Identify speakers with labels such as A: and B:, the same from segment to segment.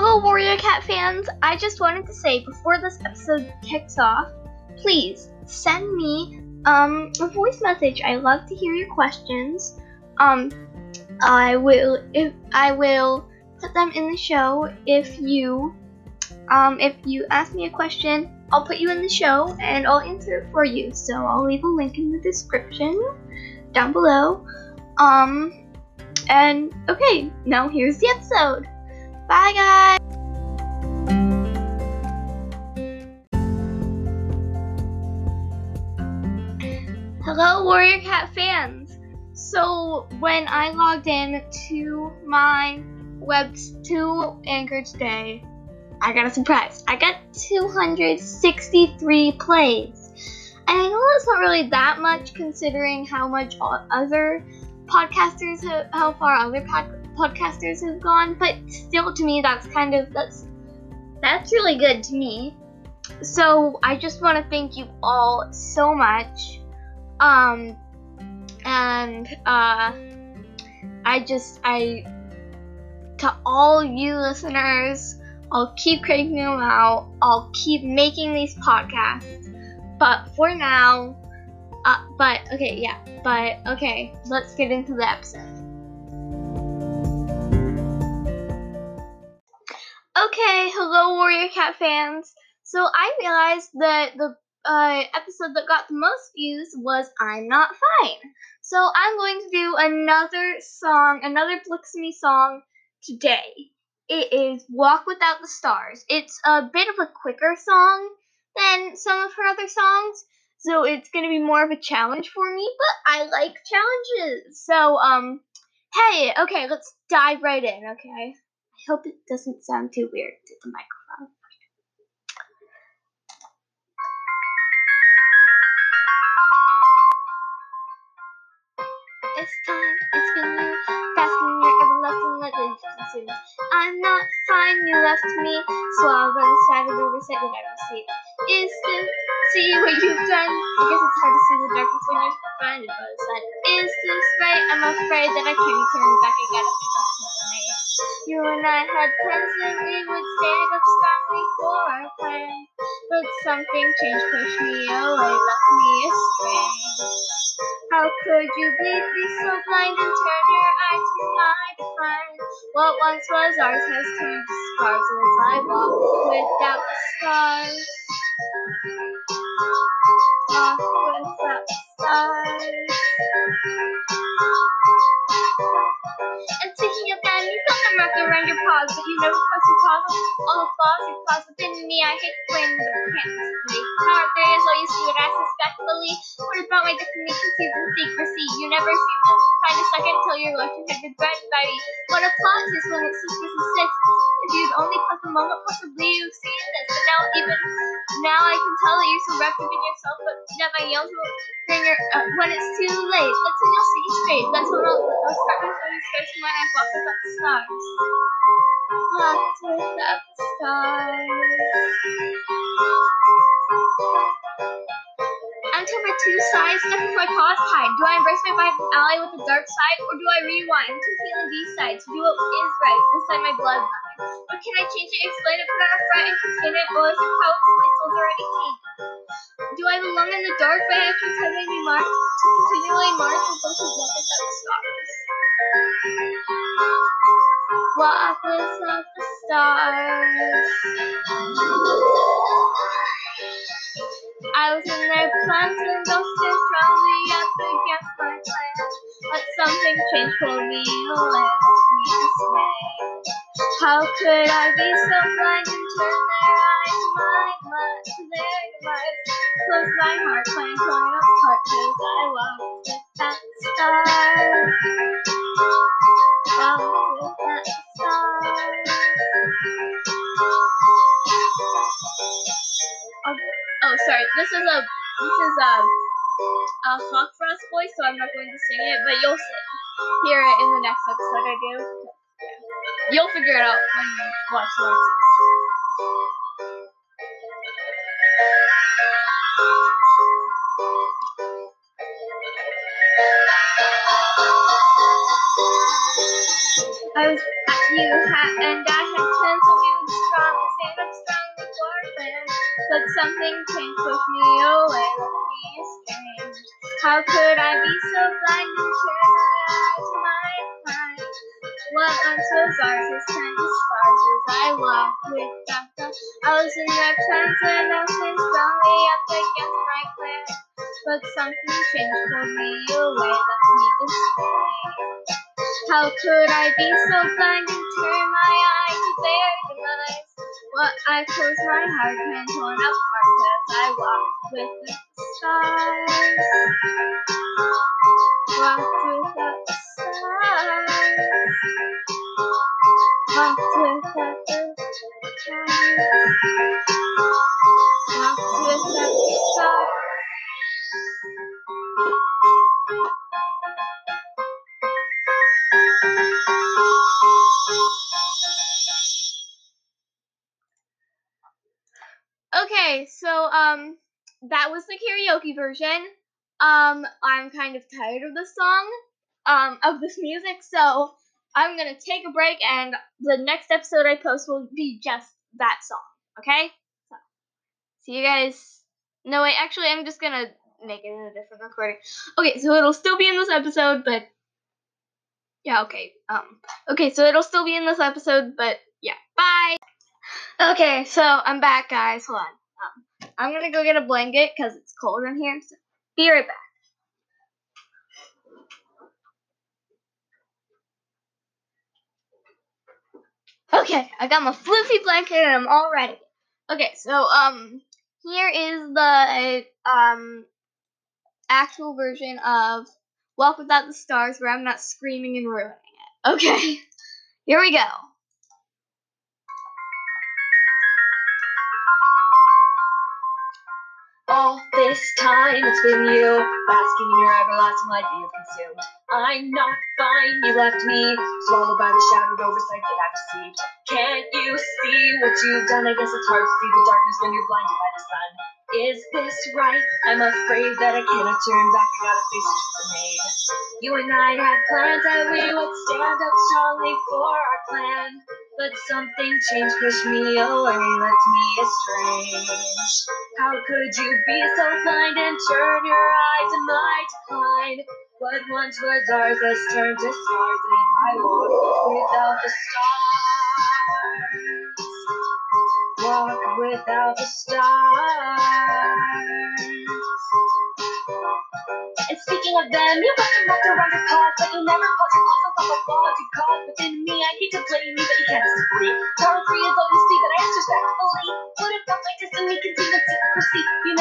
A: Hello, Warrior Cat fans! I just wanted to say before this episode kicks off, please send me um, a voice message. I love to hear your questions. Um, I will if I will put them in the show if you um, if you ask me a question. I'll put you in the show and I'll answer it for you. So I'll leave a link in the description down below. Um, and okay, now here's the episode. Bye, guys. Hello, Warrior Cat fans. So when I logged in to my webs to Anchor today, I got a surprise. I got 263 plays. And I know that's not really that much considering how much other podcasters how far other pod, podcasters have gone, but still to me that's kind of that's that's really good to me. So I just want to thank you all so much. Um and uh I just I to all you listeners, I'll keep cranking them out. I'll keep making these podcasts. But for now, uh, but okay, yeah, but okay, let's get into the episode. Okay, hello, Warrior Cat fans. So I realized that the uh, episode that got the most views was I'm Not Fine. So I'm going to do another song, another Blixemi song today. It is Walk Without the Stars. It's a bit of a quicker song than some of her other songs, so it's going to be more of a challenge for me, but I like challenges. So, um, hey, okay, let's dive right in, okay? I hope it doesn't sound too weird to the microphone. It's time, it's been you, your everlasting legend consumed. I'm not fine, you left me, I see what you've done? I guess it's hard to see the right? I'm afraid that I back, I You and I had plans that we would stand up strongly for our plan. But something changed, pushed me away, left me astray. How could you me so blind and turn your eyes to my define? What once was ours has turned to scars as I walk without the stars. Walk your paws on all the flaws you caused within me. I to blame but there is you see what I suspectfully. What about my definition sees in secrecy? You never seem to find a second till you're left your head threatened by me. What a plot twist when it's sisters and sis. If you'd only pause the moment, possibly you've seen this. But now even now I can tell that you're so wrapped up in yourself, but that my yells will bring your uh, when it's too late. That's when you'll see straight. That's when I'll, I'll start my phone especially when I walk without the stars. Walk without the stars. Two sides, with my paws tied. Do I embrace my bad ally with the dark side, or do I rewind to feeling these sides, to do what is right beside my bloodline? Or can I change it, explain it, put on a front, and contain it, or is it how my soul's already taken? Do I belong in the dark by actions that made me to continually march with those who walk without the stars? Walk without the stars. I was in their plans and two strongly up against my plan. But something changed, for me left me dismay. How could I be so blind and turn their eyes my to their demise? Close my heart, plain torn apart, cause I walked This is a this is a a Hawkfrost voice, so I'm not going to sing it, but you'll hear it in the next episode I do. You'll figure it out when you watch the next I was you had and I had plans that we But something changed, pushed me away, left me estranged. How could I be so blind and turn my eyes to my mind? What once was ours has turned to scars as I walk without the hours in their plans and now stand strongly up against my plan. But something changed, pulled me away, left me dismayed. How could I be so blind and turn my eye to their demise? What I close my heart and torn apart as I walk with the stars. Walk without the stars. Walk without the stars. Karaoke version. Um I'm kind of tired of this song, um of this music, so I'm to take a break and the next episode I post will be just that song, okay? So see you guys. No wait, actually I'm just to make it in a different recording. Okay, so it'll still be in this episode, but yeah, okay. Um okay, so it'll still be in this episode, but yeah. Bye. Okay, so I'm back, guys. Hold on. I'm gonna go get a blanket because it's cold in here. So be right back. Okay, I got my floofy blanket and I'm all ready. Okay, so um, here is the um actual version of Walk Without the Stars, where I'm not screaming and ruining it. Okay, here we go.
B: All this time it's been you, basking in your everlasting light that you've consumed. I'm not fine, you left me swallowed by the shadowed oversight that I've received. Can't you see what you've done? I guess it's hard to see the darkness when you're blinded by the sun. Is this right? I'm afraid that I cannot turn back. I gotta face what you've made. You and I had plans that we would stand up strongly for our plan. But something changed, pushed me away, left me estranged. How could you be so blind and turn your eye to my decline? What once was ours has turned to scars and I walk without the stars. Walk without the stars. And speaking of them, you got them wrapped around your paws, but you never put your paws on top of all you caused within me. I hate to blame you, but you can't disagree. Power free is all you see, but I answer respectfully. What if my destiny concealed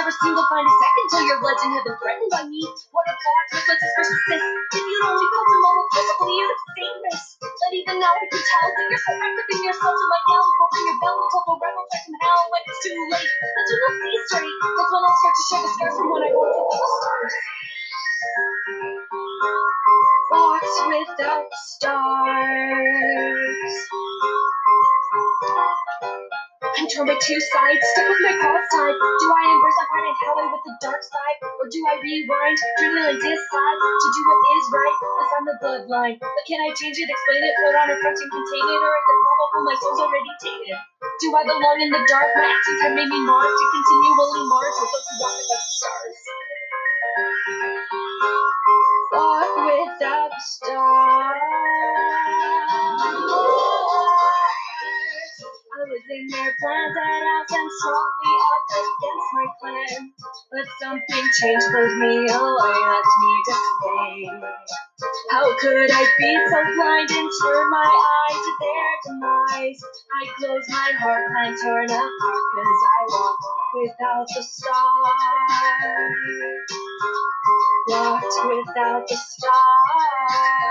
B: seem to find a second till your legend had been threatened by me. What if all consequences persist? If you'd only put the moment physically, you'd have seen this. But even now I can tell that you're so active in yourself to my downfall. Ring your bell until the rebel from hell when it's too late. But you will see straight. That's when I'll start to share the scars from Torn by two sides, stuck with my cause side. Do I embrace my pride and hally with the dark side? Or do I rewind, adrenaline decide to do what is right? Cause I'm the bloodline. But can I change it, explain it, put on a front and contain it? Or is it probable my soul's already tainted? Do I belong in the dark? My actions have made me marred to continually march with those who walk without the stars. Walk without the stars. In their plans and I stand strongly up against my plan. But something changed, pulled me away, left me to stay. How could I be so blind and turn my eye to their demise? I close my heart and turn apart cause I walk without the stars. Walked without the stars.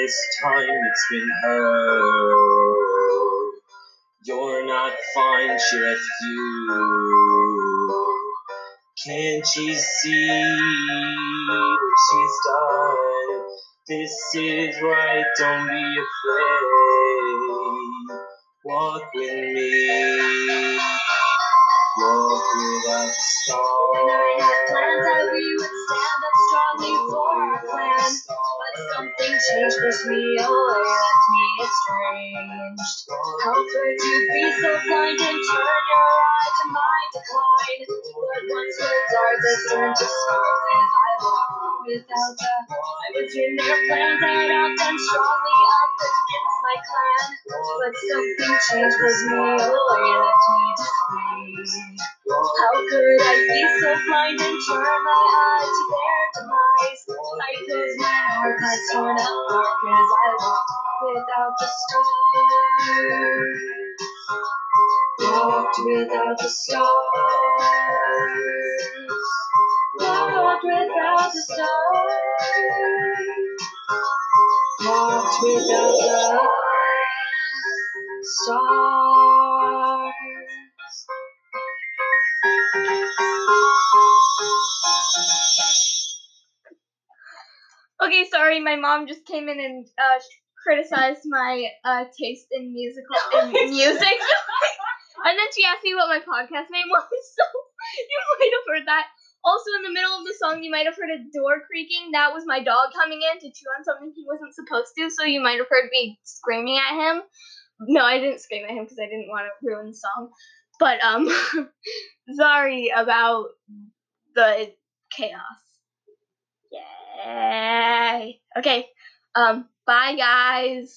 C: This time it's been her. You're not fine, she left you. Can't you see what she's done? This is right, don't be afraid. Walk with me. Walk without the
B: And pushed me away, left me estranged. How could you be so blind and turn your eye to my decline? What once were darts have turned to scars as I walk without the I was in their plans and often strongly up against my clan. But something changed, pushed me away, left me dismayed. How could I be so blind and turn my eye to their demise? My heart, torn up dark as I walk without the stars. Walked without the stars. Walked without the stars. Walked without the stars.
A: Sorry, my mom just came in and uh, criticized my uh, taste in musical in music. and then she asked me what my podcast name was, so you might have heard that. Also, in the middle of the song, you might have heard a door creaking. That was my dog coming in to chew on something he wasn't supposed to, so you might have heard me screaming at him. No, I didn't scream at him because I didn't want to ruin the song. But, um, sorry about the chaos. Okay. Um, bye guys.